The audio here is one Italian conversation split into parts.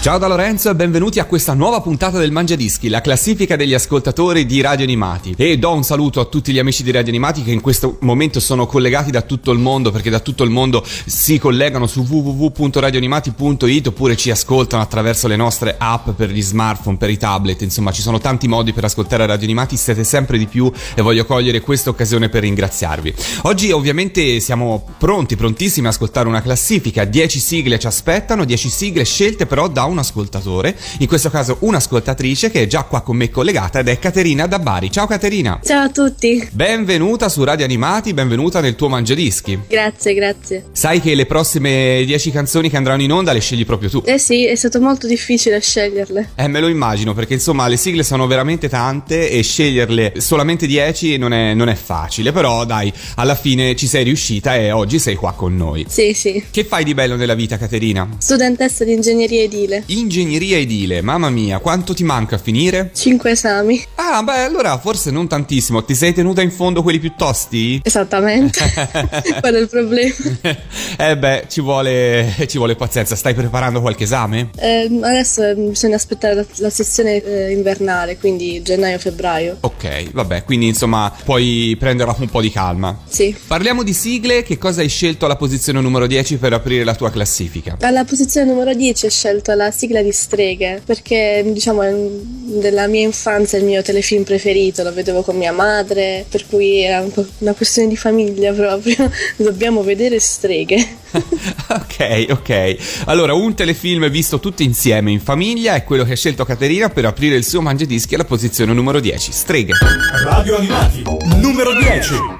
Ciao da Lorenzo e benvenuti a questa nuova puntata del Mangiadischi, la classifica degli ascoltatori di Radio Animati. E do un saluto a tutti gli amici di Radio Animati che in questo momento sono collegati da tutto il mondo, perché da tutto il mondo si collegano su www.radioanimati.it oppure ci ascoltano attraverso le nostre app per gli smartphone, per i tablet, insomma ci sono tanti modi per ascoltare Radio Animati, siete sempre di più e voglio cogliere questa occasione per ringraziarvi. Oggi ovviamente siamo pronti, prontissimi a ascoltare una classifica, 10 sigle ci aspettano, 10 sigle scelte però da un ascoltatore, in questo caso un'ascoltatrice che è già qua con me collegata ed è Caterina da Bari. Ciao Caterina! Ciao a tutti, Benvenuta su Radio Animati, benvenuta nel tuo Mangiadischi. grazie, grazie. Sai che le prossime 10 canzoni che andranno in onda le scegli proprio tu. Eh sì, è stato molto difficile sceglierle. Eh, me lo immagino, perché insomma le sigle sono veramente tante e sceglierle solamente 10 non è, non è facile, però dai, alla fine ci sei riuscita e oggi sei qua con noi. Sì, sì. Che fai di bello nella vita, Caterina? Studentessa di ingegneria edile. Ingegneria edile, mamma mia, quanto ti manca a finire? Cinque esami. Ah, beh, allora forse non tantissimo. Ti sei tenuta in fondo quelli più tosti? Esattamente. Qual è il problema? eh beh, ci vuole, ci vuole pazienza. Stai preparando qualche esame? Eh, adesso eh, bisogna aspettare la, la sessione eh, invernale, quindi gennaio-febbraio. Ok, vabbè, quindi insomma puoi prenderla con un po' di calma. Sì. Parliamo di sigle, che cosa hai scelto alla posizione numero 10 per aprire la tua classifica? Alla posizione numero 10 ho scelto la sigla di Streghe perché diciamo della mia infanzia il mio telefilm preferito, lo vedevo con mia madre, per cui era un po' una questione di famiglia proprio. Dobbiamo vedere Streghe. ok, ok. Allora, un telefilm visto tutti insieme in famiglia è quello che ha scelto Caterina per aprire il suo mangiadischi alla posizione numero 10, Streghe. Radio Animati, numero 10.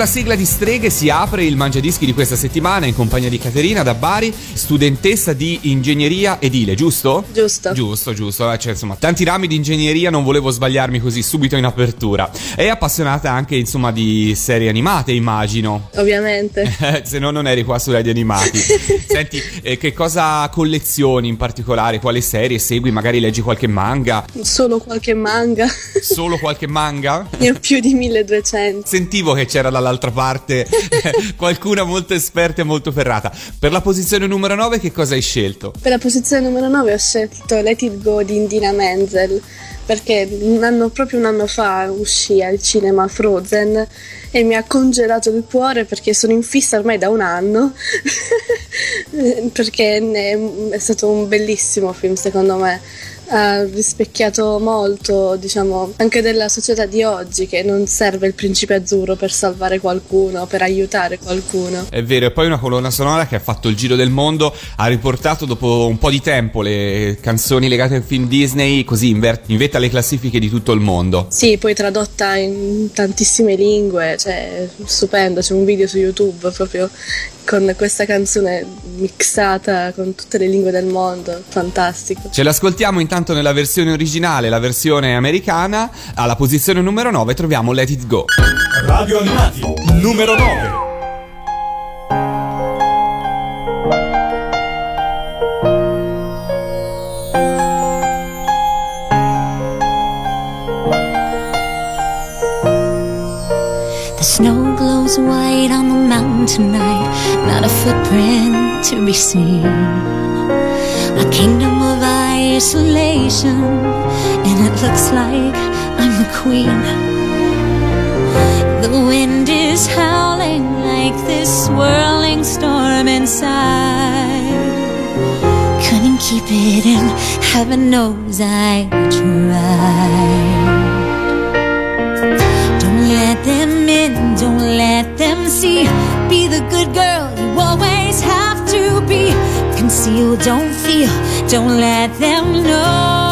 Con la sigla di streghe si apre il mangiadischi di questa settimana in compagnia di Caterina da Bari, studentessa di ingegneria edile, giusto? Giusto. Giusto, giusto, eh, cioè, insomma, tanti rami di ingegneria, non volevo sbagliarmi così subito in apertura. È appassionata anche, insomma, di serie animate, immagino. Ovviamente. Se no non eri qua su Radio Animati. Senti, eh, che cosa collezioni in particolare? Quale serie segui? Magari leggi qualche manga? Solo qualche manga. Solo qualche manga? ne ho più di 1200. Sentivo che c'era dall'altra parte qualcuna molto esperta e molto ferrata. Per la posizione numero 9 che cosa hai scelto? Per la posizione numero 9 ho scelto Let It Go di Indina Menzel perché un anno, proprio un anno fa uscì al cinema Frozen e mi ha congelato il cuore perché sono in fissa ormai da un anno perché è stato un bellissimo film secondo me ha rispecchiato molto, diciamo, anche della società di oggi che non serve il principe azzurro per salvare qualcuno, per aiutare qualcuno. È vero, e poi una colonna sonora che ha fatto il giro del mondo, ha riportato dopo un po' di tempo le canzoni legate al film Disney, così in, ver- in vetta alle classifiche di tutto il mondo. Sì, poi tradotta in tantissime lingue, cioè stupendo, c'è un video su YouTube proprio con questa canzone mixata con tutte le lingue del mondo, fantastico. Ce l'ascoltiamo intanto nella versione originale, la versione americana. Alla posizione numero 9 troviamo Let It Go. Radio Animati, numero 9. The snow glows white on the mountain tonight, not a footprint to be seen. A kingdom of isolation, and it looks like I'm the queen. The wind is howling like this swirling storm inside. Couldn't keep it in, heaven knows I tried. Don't let them in, don't let them see. Be the good girl you always have to be. Conceal, don't feel, don't let them know.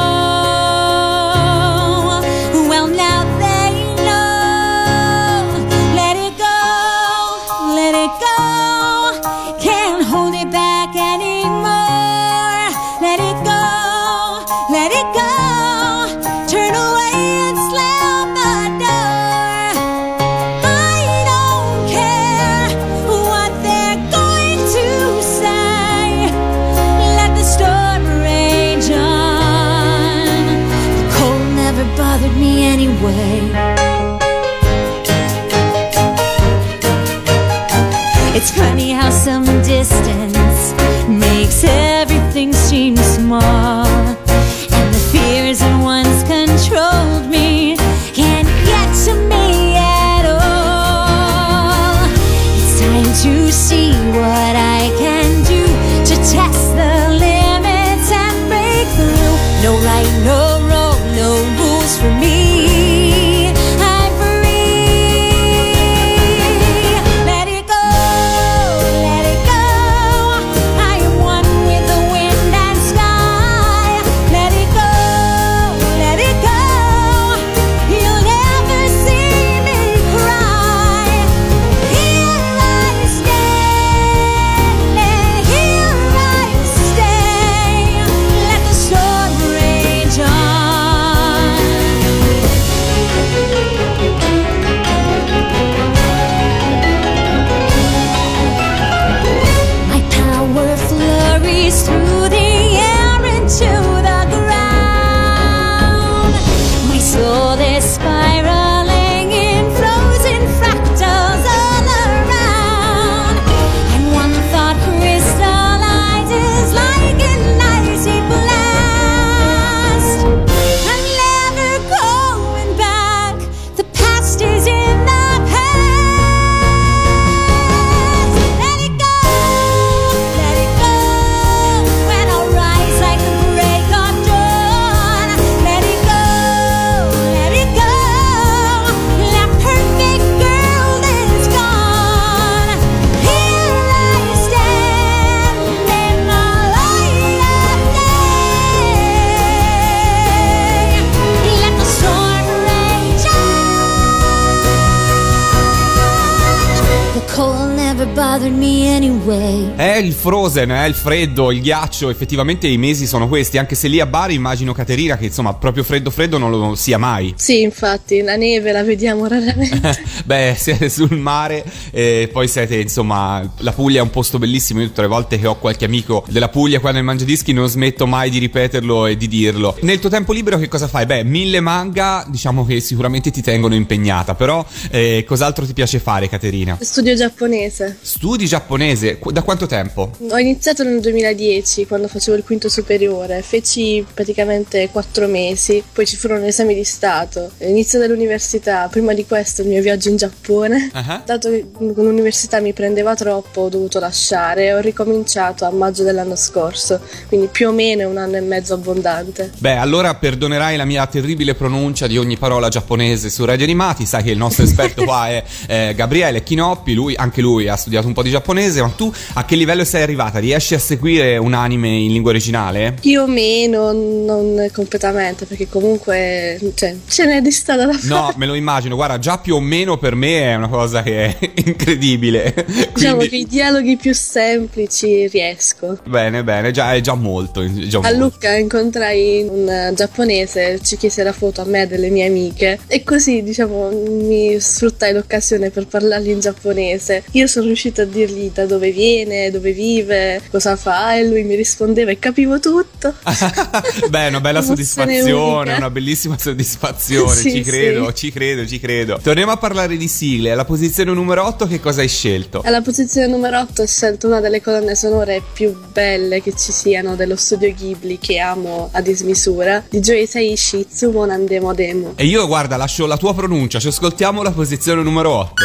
Frozen, è il freddo, il ghiaccio, effettivamente i mesi sono questi, anche se lì a Bari immagino Caterina che insomma proprio freddo freddo non lo sia mai. Sì, infatti, la neve la vediamo raramente. Beh, siete sul mare e poi siete, insomma, la Puglia è un posto bellissimo. Io tutte le volte che ho qualche amico della Puglia qua nel Mangiadischi non smetto mai di ripeterlo e di dirlo. Nel tuo tempo libero che cosa fai? Beh, mille manga, diciamo che sicuramente ti tengono impegnata, però eh, cos'altro ti piace fare, Caterina? Studio giapponese. Studi giapponese, da quanto tempo? Ho iniziato nel 2010 quando facevo il quinto superiore, feci praticamente quattro mesi, poi ci furono esami di Stato, inizio dell'università, prima di questo il mio viaggio in Giappone. Ah. Dato che l'università mi prendeva troppo ho dovuto lasciare e ho ricominciato a maggio dell'anno scorso, quindi più o meno un anno e mezzo abbondante. Beh, allora perdonerai la mia terribile pronuncia di ogni parola giapponese su Radio Animati. Sai che il nostro esperto qua è eh, Gabriele Chinoppi, lui, anche lui ha studiato un po' di giapponese, ma tu a che livello sei arrivata? Riesci a seguire un anime in lingua originale? Più o meno, non completamente, perché comunque cioè, ce n'è di strada da fare. No, me lo immagino, guarda, già più o meno per me è una cosa che incredibile. Diciamo Quindi- che i dialoghi più semplici riesco. Bene, bene, già, è già molto. è già A molto. Lucca incontrai un eh, giapponese, ci chiese la foto a me e delle mie amiche e così diciamo mi sfruttai l'occasione per parlargli in giapponese. Io sono riuscita a dirgli da dove viene, dove vive, cosa fa e lui mi rispondeva e capivo tutto. Beh, una bella soddisfazione, unica. una bellissima soddisfazione, Sì, ci credo, sì. ci credo, ci credo. Torniamo a parlare di sigle, alla posizione numero 8 che cosa hai scelto? Alla posizione numero 8 ho scelto una delle colonne sonore più belle che ci siano dello studio Ghibli che amo a dismisura, di Joe Saishi Itsumo Nandemo Demo. E io guarda, lascio la tua pronuncia, ci ascoltiamo la posizione numero 8.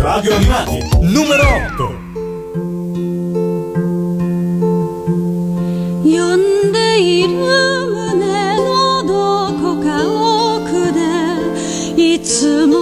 Radio Animati, numero 8. 呼んでいる胸のどこか奥でいつも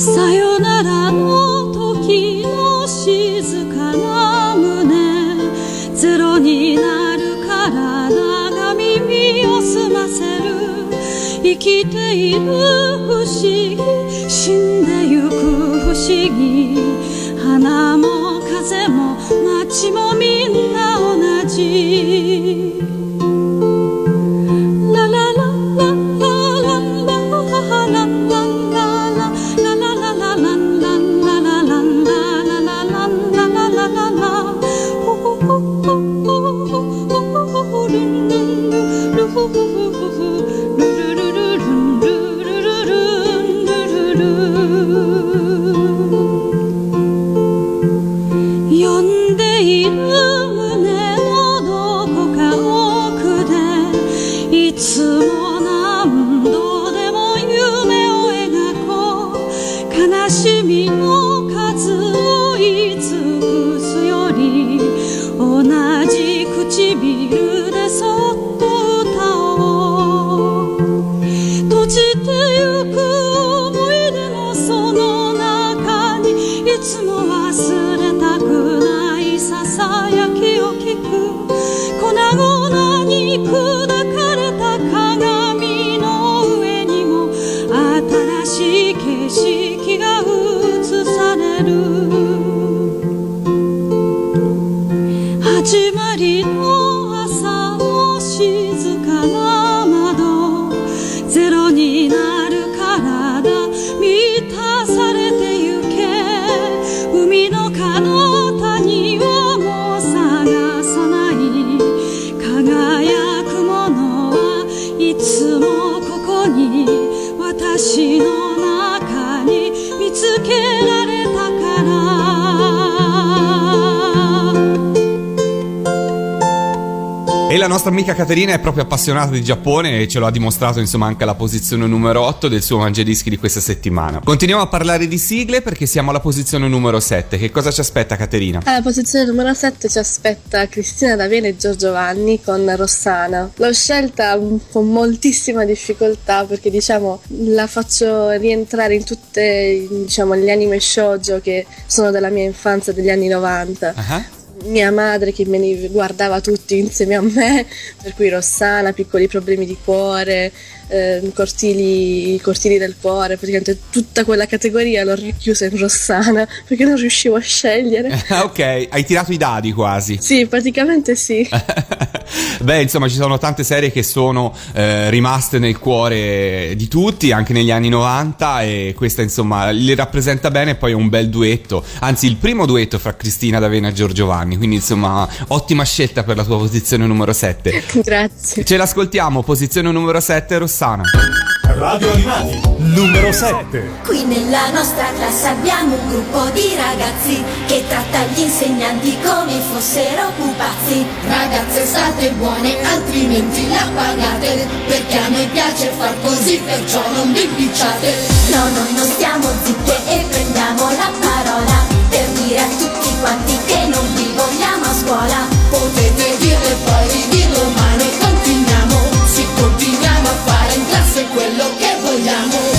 さよならの時の静かな胸。ゼロになるから長耳を澄ませる。生きている不思議死んでゆく不思議。花も風も街もみんな同じ。Nostra amica Caterina è proprio appassionata di Giappone e ce lo ha dimostrato insomma anche alla posizione numero 8 del suo Mangiadischi di questa settimana. Continuiamo a parlare di sigle perché siamo alla posizione numero 7. Che cosa ci aspetta Caterina? Alla posizione numero 7 ci aspetta Cristina D'Avena e Giorgio Vanni con Rossana. L'ho scelta con moltissima difficoltà perché diciamo la faccio rientrare in tutte diciamo gli anime shoujo che sono della mia infanzia degli anni 90. Ah, Mia madre che me li guardava tutti insieme a me, per cui Rossana, piccoli problemi di cuore, ehm, cortili, i cortili del cuore, praticamente tutta quella categoria l'ho richiusa in Rossana perché non riuscivo a scegliere. Ah, ok, hai tirato i dadi quasi. Sì, praticamente sì. Beh, insomma, ci sono tante serie che sono eh, rimaste nel cuore di tutti, anche negli anni 90, e questa, insomma, li rappresenta bene. Poi è un bel duetto, anzi, il primo duetto fra Cristina D'Avena e Giorgio Vanni. Quindi, insomma, ottima scelta per la tua posizione numero 7. Grazie. Ce l'ascoltiamo, posizione numero 7, Rossana. Radio Animati, numero 7. Qui nella nostra classe abbiamo un gruppo di ragazzi che tratta gli insegnanti come fossero pupazzi. Ragazze state buone, altrimenti la pagate Perché a noi piace far così, perciò non vi impicciate No, noi non stiamo zitte e prendiamo la parola per dire a tutti quanti che non vi vogliamo a scuola. Potete dirle poi ridirlo ma noi che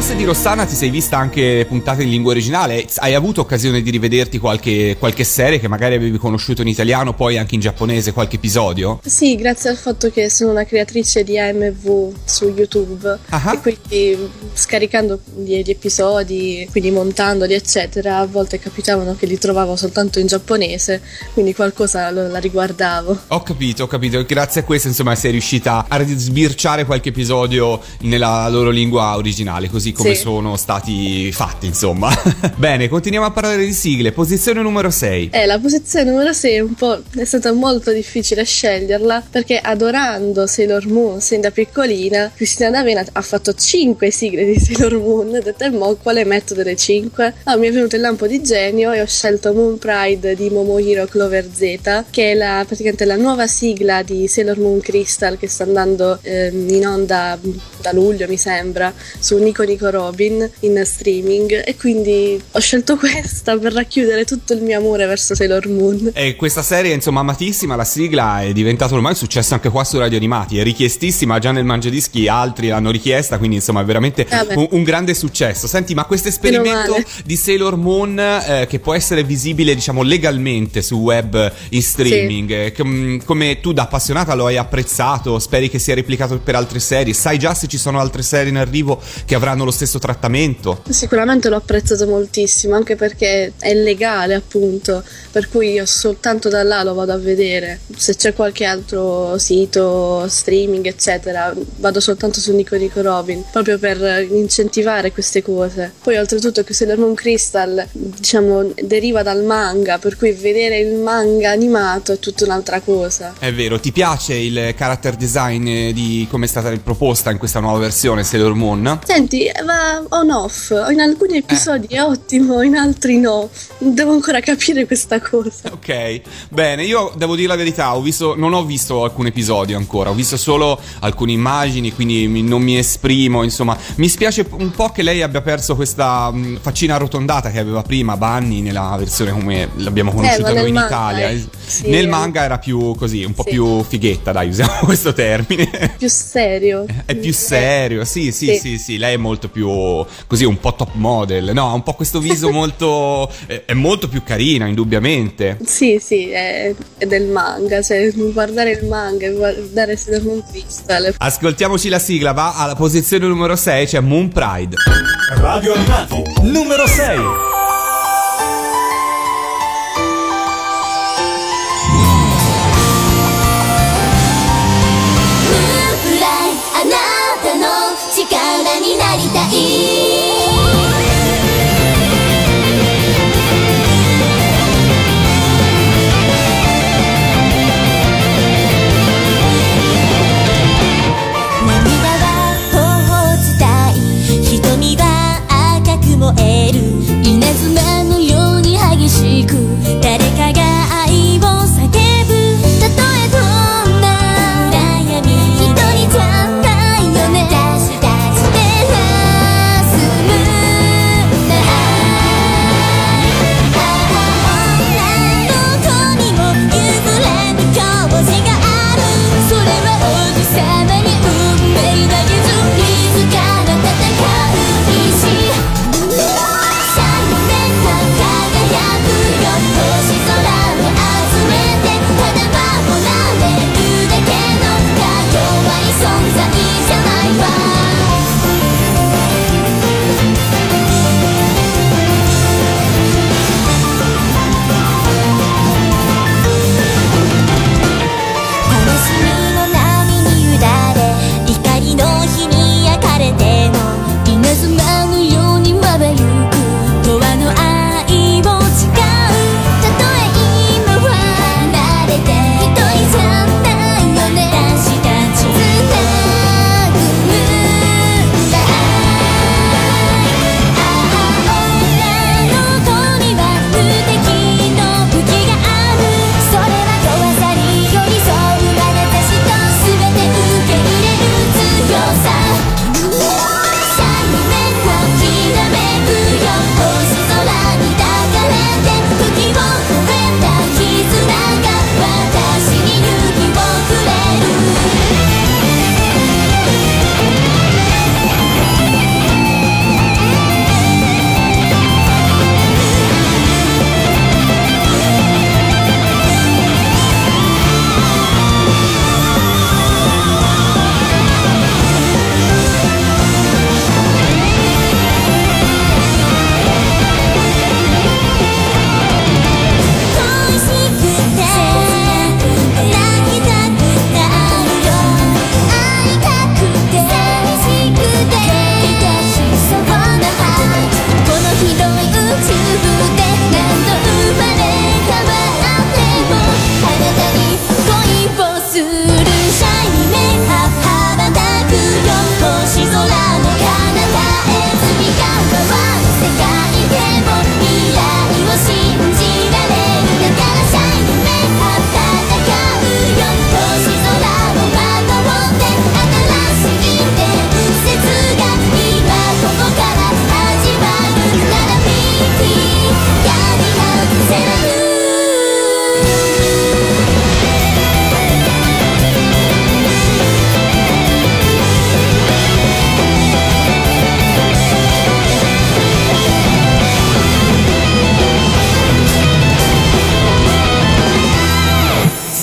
Se di Rossana ti sei vista anche puntate in lingua originale, hai avuto occasione di rivederti qualche, qualche serie che magari avevi conosciuto in italiano, poi anche in giapponese, qualche episodio? Sì, grazie al fatto che sono una creatrice di AMV su YouTube Ah. e quindi scaricando gli, gli episodi, quindi montandoli eccetera, a volte capitavano che li trovavo soltanto in giapponese, quindi qualcosa lo- la riguardavo. Ho capito, ho capito. Grazie a questo, insomma, sei riuscita a sbirciare qualche episodio nella loro lingua originale, così come Sì. sono stati fatti, insomma. Bene, continuiamo a parlare di sigle. Posizione numero 6. Eh, la posizione numero 6 è un po' è stata molto difficile sceglierla perché adorando Sailor Moon sin da piccolina, Cristina D'Avena ha fatto 5 sigle di Sailor Moon. Ho detto, mo quale metto delle 5? Ah, mi è venuto il lampo di genio e ho scelto Moon Pride di Momohiro Clover Z, che è la, praticamente la nuova sigla di Sailor Moon Crystal che sta andando ehm, in onda da luglio, mi sembra, su Nico Nico Robin in streaming. E quindi ho scelto questa per racchiudere tutto il mio amore verso Sailor Moon. E questa serie, insomma, amatissima, la sigla è diventata ormai un successo anche qua su Radio Animati. È richiestissima, già nel Mangiadischi altri l'hanno richiesta, quindi insomma è veramente Ah, un, un grande successo. Senti, ma questo esperimento di Sailor Moon, eh, che può essere visibile, diciamo, legalmente su web in streaming, eh, com- come tu da appassionata lo hai apprezzato, speri che sia replicato per altre serie, sai già se ci sono altre serie in arrivo che avranno lo stesso trattamento? Sicuramente l'ho apprezzato moltissimo, anche perché è legale, appunto, per cui io soltanto da là lo vado a vedere. Se c'è qualche altro sito, streaming, eccetera, vado soltanto su Nico Nico Robin, proprio per incentivare queste cose. Poi oltretutto che Sailor Moon Crystal, diciamo, deriva dal manga, per cui vedere il manga animato è tutta un'altra cosa. È vero, ti piace il character design di come è stata proposta in questa nuova versione Sailor Moon? Senti, va on off, in alcuni episodi è ottimo, in altri no. Devo ancora capire questa cosa. Ok, bene, io devo dire la verità, ho visto, non ho visto alcun episodio ancora, ho visto solo alcune immagini, quindi mi- non mi esprimo, insomma, mi spiace un po' che lei abbia perso questa mh, faccina arrotondata che aveva prima Bunny nella versione come l'abbiamo conosciuta Eh, noi in manga Italia. Eh, sì, nel manga era più così, un po' Sì. più fighetta, dai, usiamo questo termine. Più serio. È più serio, sì, sì, Sì. sì, sì, lei è molto più così, un po' top model, no, ha un po' questo viso molto, è, è molto più carina, indubbiamente. Sì, sì, è, è del manga, cioè guardare il manga e guardare Sailor Moon Crystal. Ascoltiamoci la sigla, va alla posizione numero 6, c'è Moon Pride. Radio Animati, numero 6.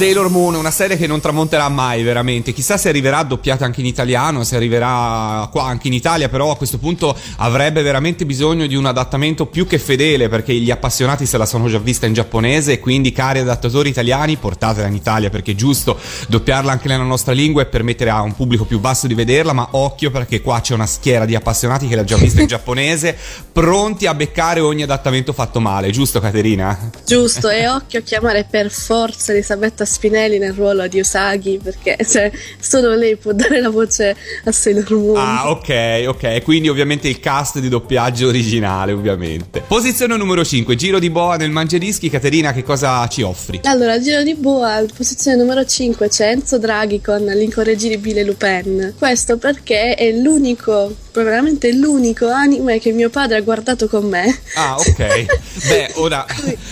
Sailor Moon, una serie che non tramonterà mai veramente. Chissà se arriverà doppiata anche in italiano, se arriverà qua anche in Italia, però a questo punto avrebbe veramente bisogno di un adattamento più che fedele perché gli appassionati se la sono già vista in giapponese e quindi cari adattatori italiani portatela in Italia perché è giusto doppiarla anche nella nostra lingua e permettere a un pubblico più vasto di vederla, ma occhio perché qua c'è una schiera di appassionati che l'ha già vista in giapponese, pronti a beccare ogni adattamento fatto male, giusto Caterina? Giusto, e occhio a chiamare per forza Elisabetta Spinelli nel ruolo di Usagi, perché cioè, solo lei può dare la voce a Sailor Moon. Ah, ok, ok. Quindi ovviamente il cast di doppiaggio originale, ovviamente. Posizione numero 5, giro di boa nel mangiadischi. Caterina, che cosa ci offri? Allora, Giro di Boa, posizione numero 5, c'è Enzo Draghi con l'incorreggibile Lupin. Questo perché è l'unico, veramente l'unico anime che mio padre ha guardato con me. Ah, ok. Beh, ora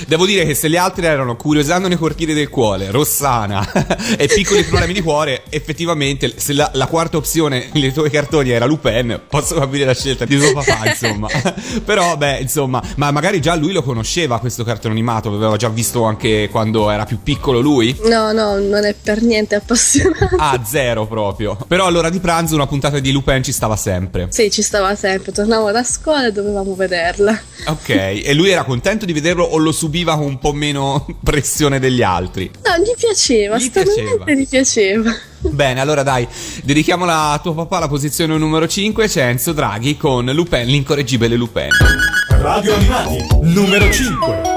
devo dire che se gli altri erano Curiosando nei cortili del cuore, Rossana e Piccoli problemi di cuore, effettivamente se la, la quarta opzione nei tuoi cartoni era Lupin, posso capire la scelta di tuo papà, insomma. Però, beh, insomma, ma magari già lui lo conosceva questo cartone animato, l'aveva già visto anche quando era più piccolo lui? No, no, non è per niente appassionato. Ah, zero proprio. Però all'ora di pranzo una puntata di Lupin ci stava sempre. Sì, ci stava sempre, tornavo da scuola e dovevamo vederla. Ok, e lui era contento di vederlo o lo subiva con un po' meno pressione degli altri? No, gli piaceva, Gli stranamente piaceva. gli piaceva. Bene, allora dai, dedichiamola a tuo papà la posizione numero 5, c'è Enzo Draghi con Lupin, l'incorreggibile Lupin. Radio Animati, numero 5.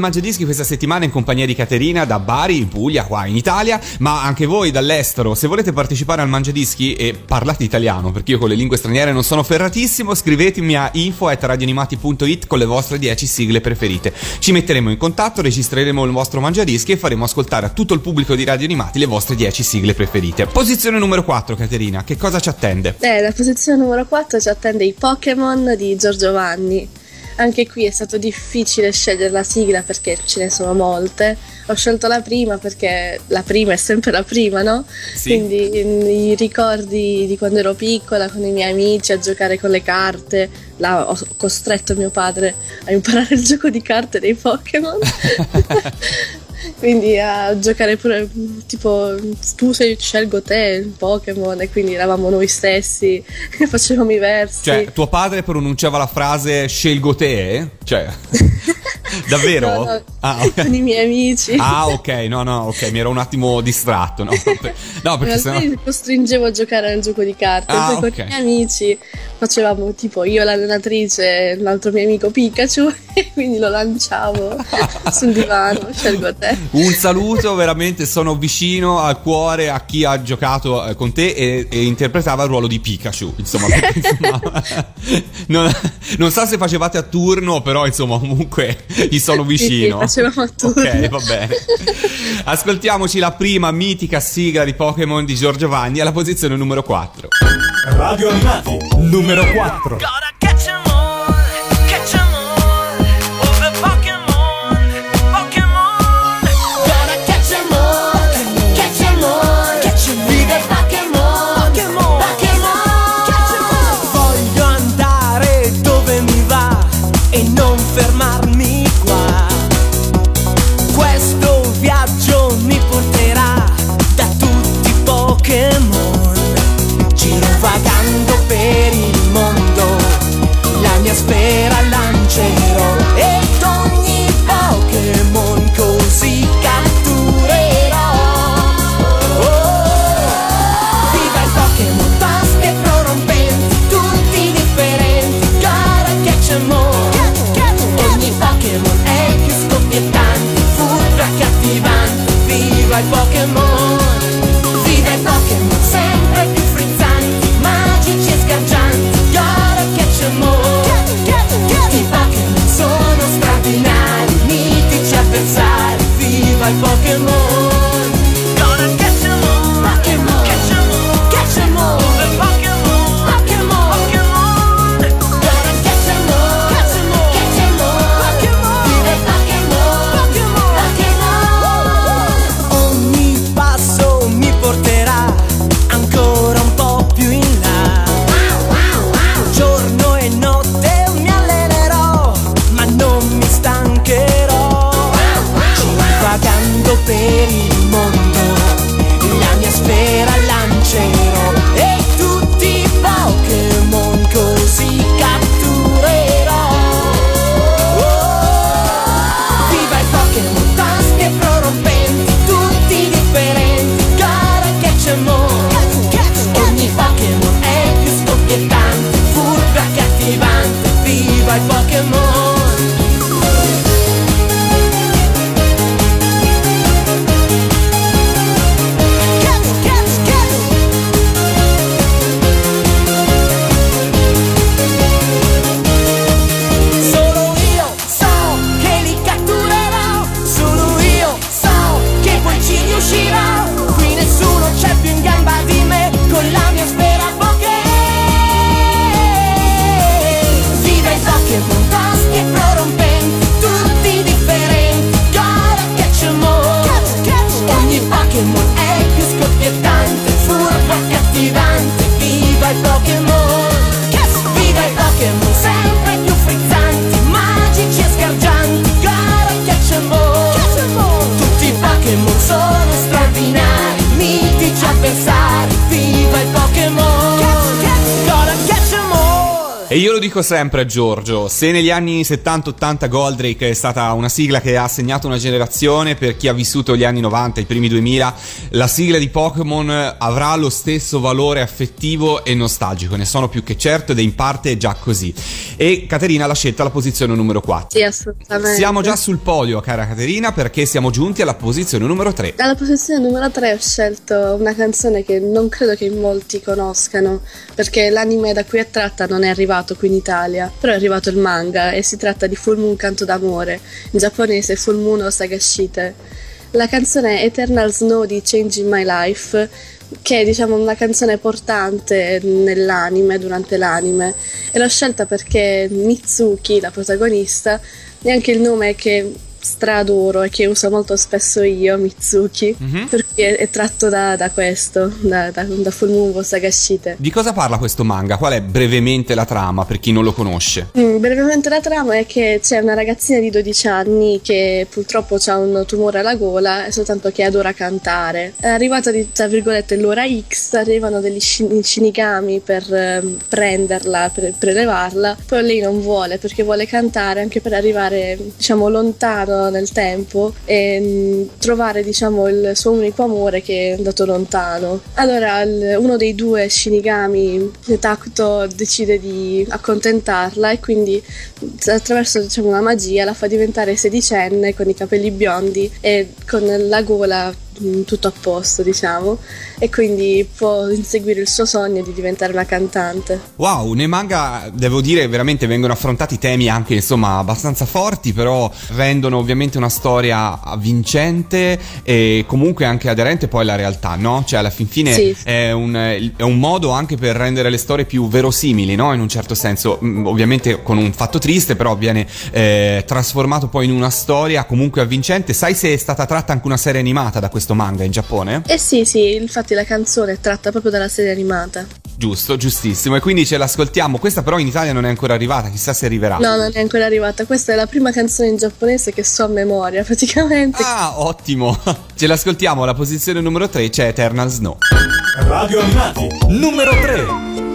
Il Mangiadischi questa settimana in compagnia di Caterina da Bari, in Puglia, qua in Italia, ma anche voi dall'estero. Se volete partecipare al Mangiadischi e parlate italiano, perché io con le lingue straniere non sono ferratissimo, scrivetemi a info@radioanimati.it con le vostre 10 sigle preferite. Ci metteremo in contatto, registreremo il vostro Mangiadischi e faremo ascoltare a tutto il pubblico di Radio Animati le vostre 10 sigle preferite. Posizione numero 4, Caterina, che cosa ci attende? Eh, la posizione numero 4 ci attende i Pokémon di Giorgio Vanni. Anche qui è stato difficile scegliere la sigla perché ce ne sono molte. Ho scelto la prima perché la prima è sempre la prima, no? Sì. Quindi mm, i ricordi di quando ero piccola con i miei amici a giocare con le carte. Là ho costretto mio padre a imparare il gioco di carte dei Pokémon. quindi a giocare pure tipo tu sei, scelgo te il Pokémon e quindi eravamo noi stessi e facevamo i versi. Cioè, tuo padre pronunciava la frase scelgo te? Cioè, davvero? No, no, Ah, ok. con i miei amici. Ah, ok, no, no, ok, mi ero un attimo distratto, no? No, perché sennò... li costringevo a giocare al gioco di carte. Ah, Poi con ok. i miei amici facevamo tipo io l'allenatrice, l'altro mio amico Pikachu e quindi lo lanciavo sul divano, scelgo te. Un saluto, veramente sono vicino al cuore a chi ha giocato eh, con te e, e interpretava il ruolo di Pikachu. Insomma, perché, insomma, non, non so se facevate a turno, però insomma, comunque gli sono vicino. Sì, sì, facevamo a turno. Ok, va bene. Ascoltiamoci la prima mitica sigla di Pokémon di Giorgio Vanni alla posizione numero 4. Radio Animati, numero 4. Gotta dico sempre a Giorgio, se negli anni 70-80 Goldrake è stata una sigla che ha segnato una generazione, per chi ha vissuto gli anni 90, i primi 2000, la sigla di Pokémon avrà lo stesso valore affettivo e nostalgico, ne sono più che certo ed è in parte già così. E Caterina l'ha scelta alla posizione numero 4. Sì, assolutamente. Siamo già sul podio, cara Caterina, perché siamo giunti alla posizione numero 3. Alla posizione numero 3 ho scelto una canzone che non credo che molti conoscano, perché l'anime da cui è tratta non è arrivato qui in Italia, però è arrivato il manga e si tratta di Full Moon Canto d'amore, in giapponese Full Moon o Sagashite. La canzone Eternal Snow di Changing My Life, che è diciamo una canzone portante nell'anime, durante l'anime, e l'ho scelta perché Mitsuki, la protagonista, è anche il nome che stradoro e che uso molto spesso io, Mitsuki, Mhm. perché è tratto da, da questo, da, da, da Full Moon o Sagashite. Di cosa parla questo manga? Qual è brevemente la trama per chi non lo conosce? Mm, brevemente la trama è che c'è una ragazzina di 12 anni che purtroppo ha un tumore alla gola e soltanto che adora cantare. È arrivata di, tra virgolette l'ora X, arrivano degli shin- shinigami per ehm, prenderla, per prelevarla, però lei non vuole perché vuole cantare anche per arrivare diciamo lontano nel tempo e mm, trovare diciamo il suo unico amore che è andato lontano. Allora uno dei due shinigami, Takuto, decide di accontentarla e quindi attraverso diciamo, una magia la fa diventare sedicenne con i capelli biondi e con la gola mm, tutto a posto diciamo e quindi può inseguire il suo sogno di diventare una cantante. Wow, nei manga devo dire veramente vengono affrontati temi anche insomma abbastanza forti, però rendono ovviamente una storia vincente e comunque anche aderente poi alla realtà, no? Cioè alla fin fine Sì. è, un, è un modo anche per rendere le storie più verosimili, no? In un certo senso, Mm, ovviamente con un fatto triste, però viene eh, trasformato poi in una storia comunque avvincente. Sai se è stata tratta anche una serie animata da questo manga in Giappone? E sì sì, infatti la canzone è tratta proprio dalla serie animata. Giusto, giustissimo. E quindi ce l'ascoltiamo. Questa però in Italia non è ancora arrivata, chissà se arriverà. No, non è ancora arrivata, questa è la prima canzone in giapponese che so a memoria praticamente. Ah, ottimo! Ce l'ascoltiamo alla posizione numero 3, c'è Eternal Snow. Radio Animati, numero 3.「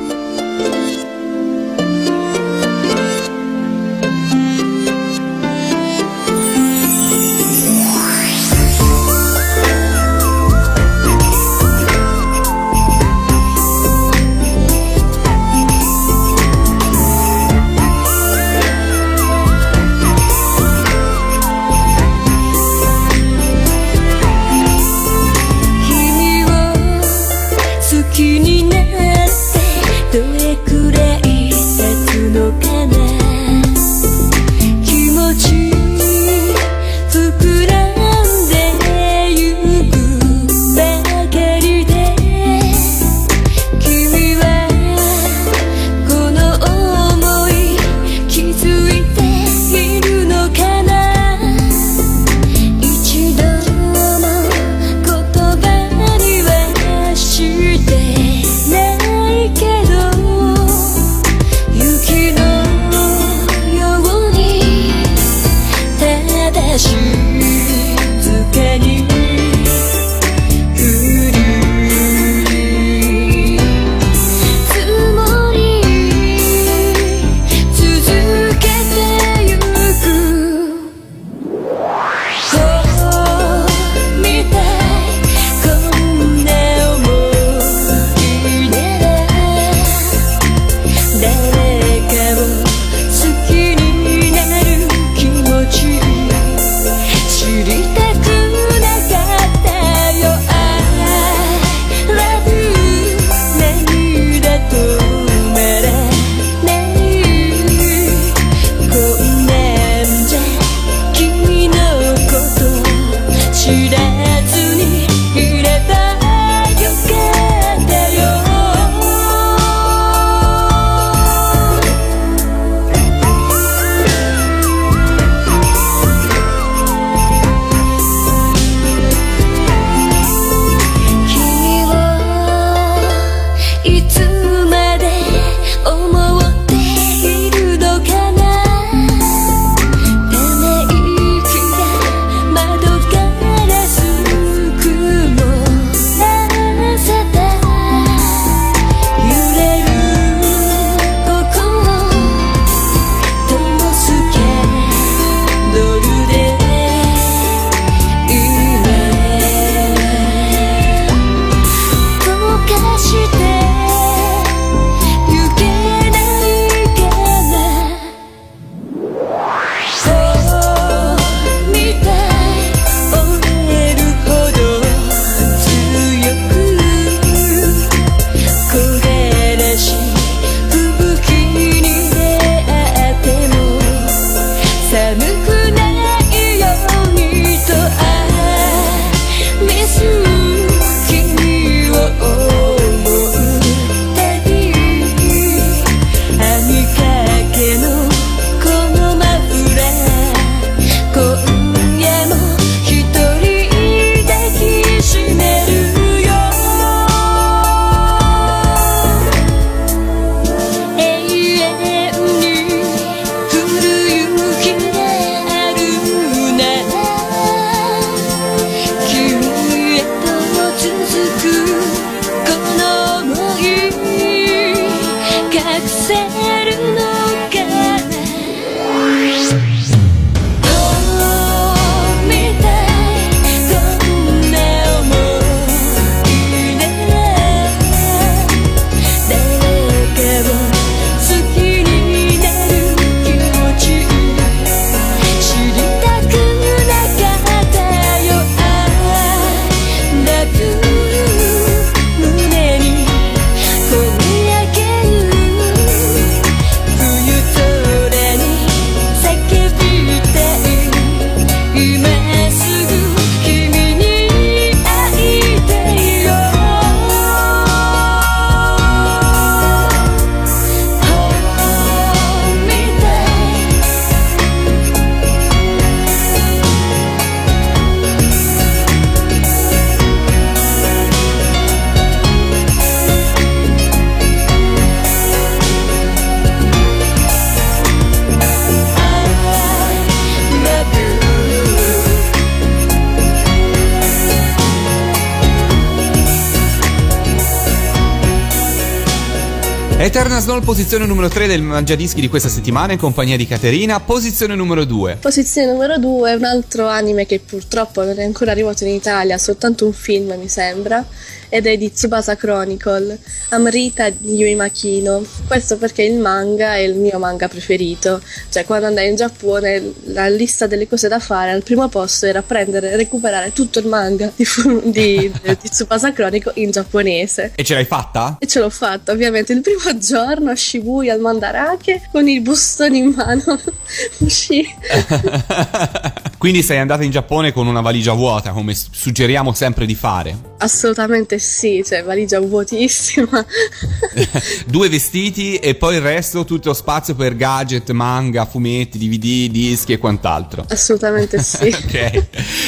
Eternal Snow, posizione numero 3 del Mangiadischi di questa settimana in compagnia di Caterina. Posizione numero 2. Posizione numero 2 è un altro anime che purtroppo non è ancora arrivato in Italia, soltanto un film mi sembra, ed è di Tsubasa Chronicle, Amrita di Yui Makino. Questo perché il manga è il mio manga preferito, cioè quando andai in Giappone la lista delle cose da fare al primo posto era prendere e recuperare tutto il manga di, di, di Tsubasa Chronicle in giapponese. E ce l'hai fatta? E ce l'ho fatta, ovviamente. Il primo giorno a Shibuya al Mandarake con il bustone in mano. Uscì. Quindi sei andata in Giappone con una valigia vuota, come suggeriamo sempre di fare. Assolutamente sì, cioè valigia vuotissima. Due vestiti e poi il resto tutto spazio per gadget, manga, fumetti, DVD, dischi e quant'altro. Assolutamente sì. ok.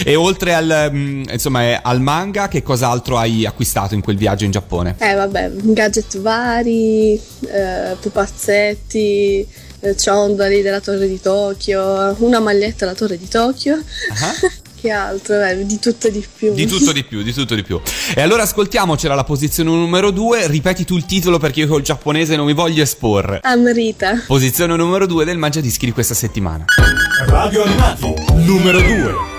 E oltre al, mm, insomma, eh, al manga, che cos'altro hai acquistato in quel viaggio in Giappone? Eh vabbè, gadget vari, eh, pupazzetti, eh, ciondoli della torre di Tokyo, una maglietta della torre di Tokyo. che altro? Eh, di tutto di più. Di tutto di più, di tutto di più. E allora ascoltiamocela la posizione numero 2. Ripeti tu il titolo perché io col giapponese non mi voglio esporre. Amrita. Posizione numero 2 del Mangiadischi di questa settimana. Radio Animati, numero 2.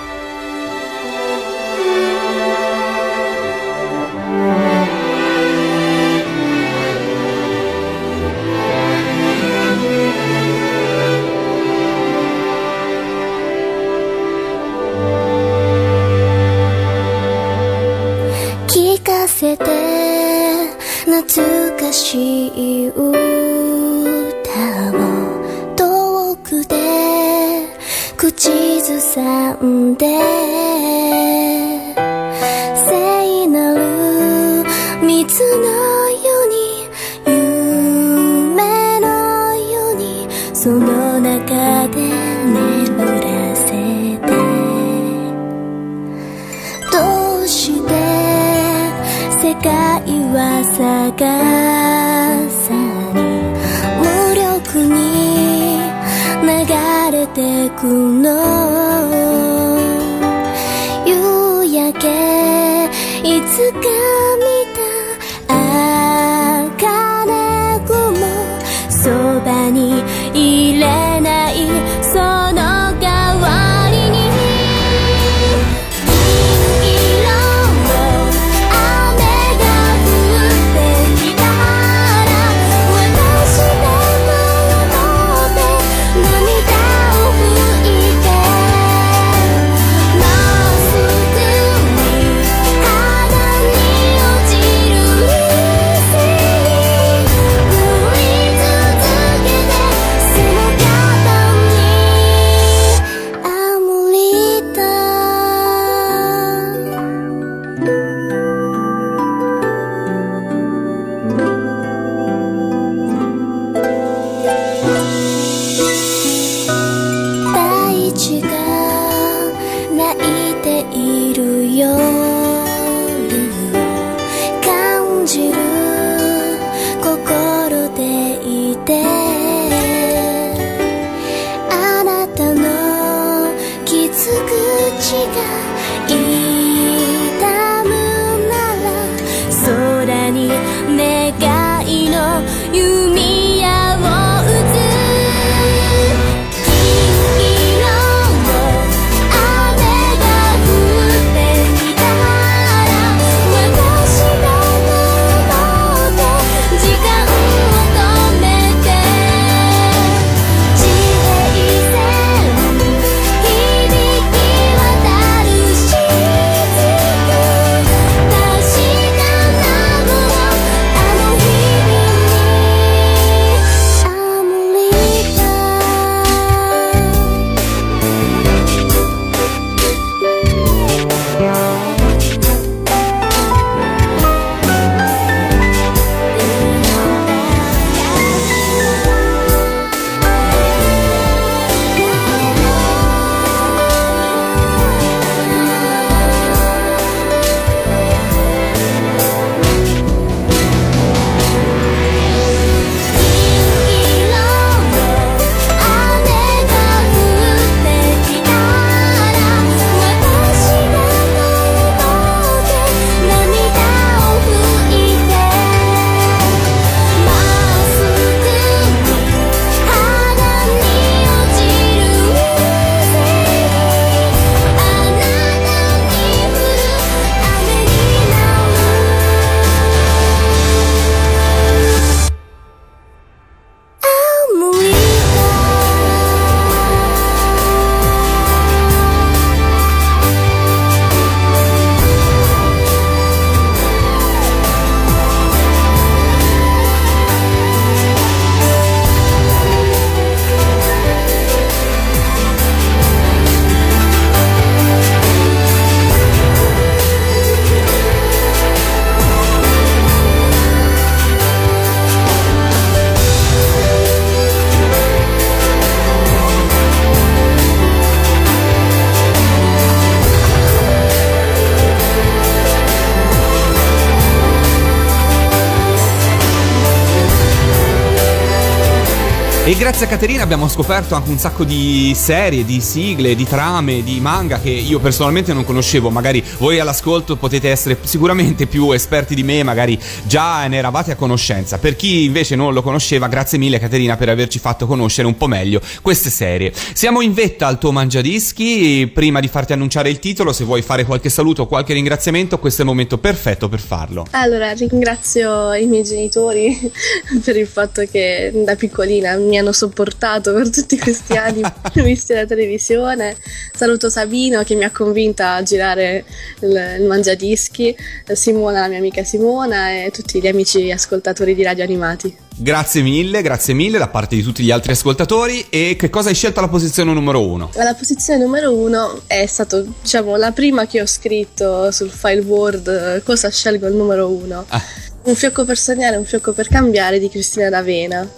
Grazie a Caterina abbiamo scoperto anche un sacco di serie, di sigle, di trame, di manga che io personalmente non conoscevo. Magari voi all'ascolto potete essere sicuramente più esperti di me, magari già ne eravate a conoscenza. Per chi invece non lo conosceva, grazie mille Caterina per averci fatto conoscere un po' meglio queste serie. Siamo in vetta al tuo mangiadischi. Prima di farti annunciare il titolo, se vuoi fare qualche saluto o qualche ringraziamento, questo è il momento perfetto per farlo. Allora, ringrazio i miei genitori per il fatto che da piccolina mi hanno sopportato per tutti questi anni visti la televisione. Saluto Sabino che mi ha convinta a girare il, il mangiadischi, Simona, la mia amica Simona e tutti gli amici ascoltatori di radio animati. Grazie mille, grazie mille da parte di tutti gli altri ascoltatori. E che cosa hai scelto alla posizione numero uno? Alla posizione numero uno è stato, diciamo, la prima che ho scritto sul file Word cosa scelgo il numero uno. Ah. Un fiocco per sognare, un fiocco per cambiare di Cristina D'Avena.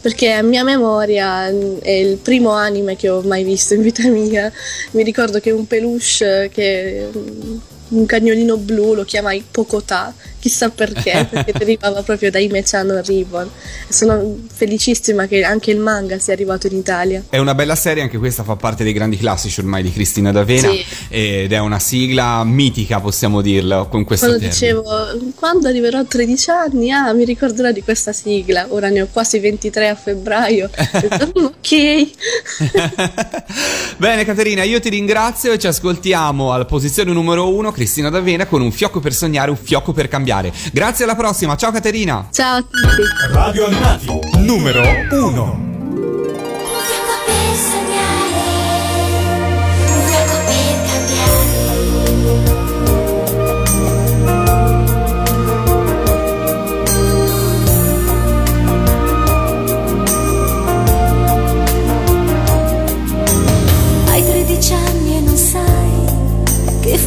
Perché a mia memoria mm, è il primo anime che ho mai visto in vita mia. Mi ricordo che un peluche che mm, un cagnolino blu lo chiamai Pocotà, chissà perché, perché derivava proprio da Ime-chan Ribbon. Sono felicissima che anche il manga sia arrivato in Italia. È una bella serie, anche questa fa parte dei grandi classici ormai di Cristina D'Avena. Sì. Ed è una sigla mitica, possiamo dirlo, con questo Quando termine. dicevo quando arriverò a 13 anni, ah, mi ricorderò di questa sigla. Ora ne ho quasi 23 a febbraio. Detto, "Mm, ok. Bene Caterina, io ti ringrazio e ci ascoltiamo alla posizione numero uno Cristina D'Avena con un fiocco per sognare, un fiocco per cambiare. Grazie alla prossima, ciao Caterina! Ciao a tutti. Radio Animati, numero 1.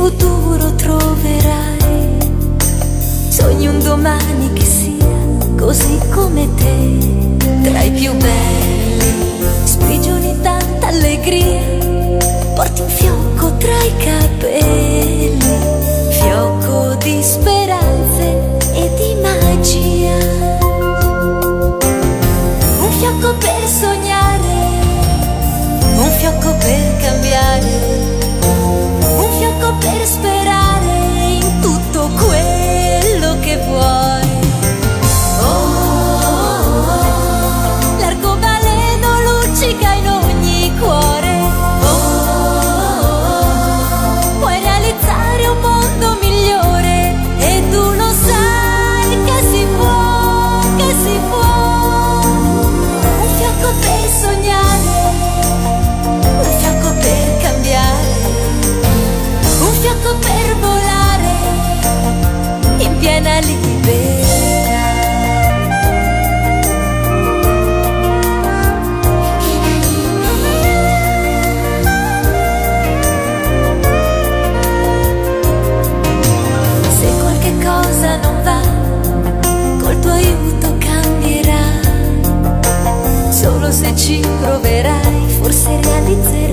Un domani che sia così come te, tra i più belli, sprigioni tanta allegria, porti un fiocco tra i capelli, fiocco di speranze e di magia. Un fiocco per sognare, un fiocco per proverai, forse realizzerai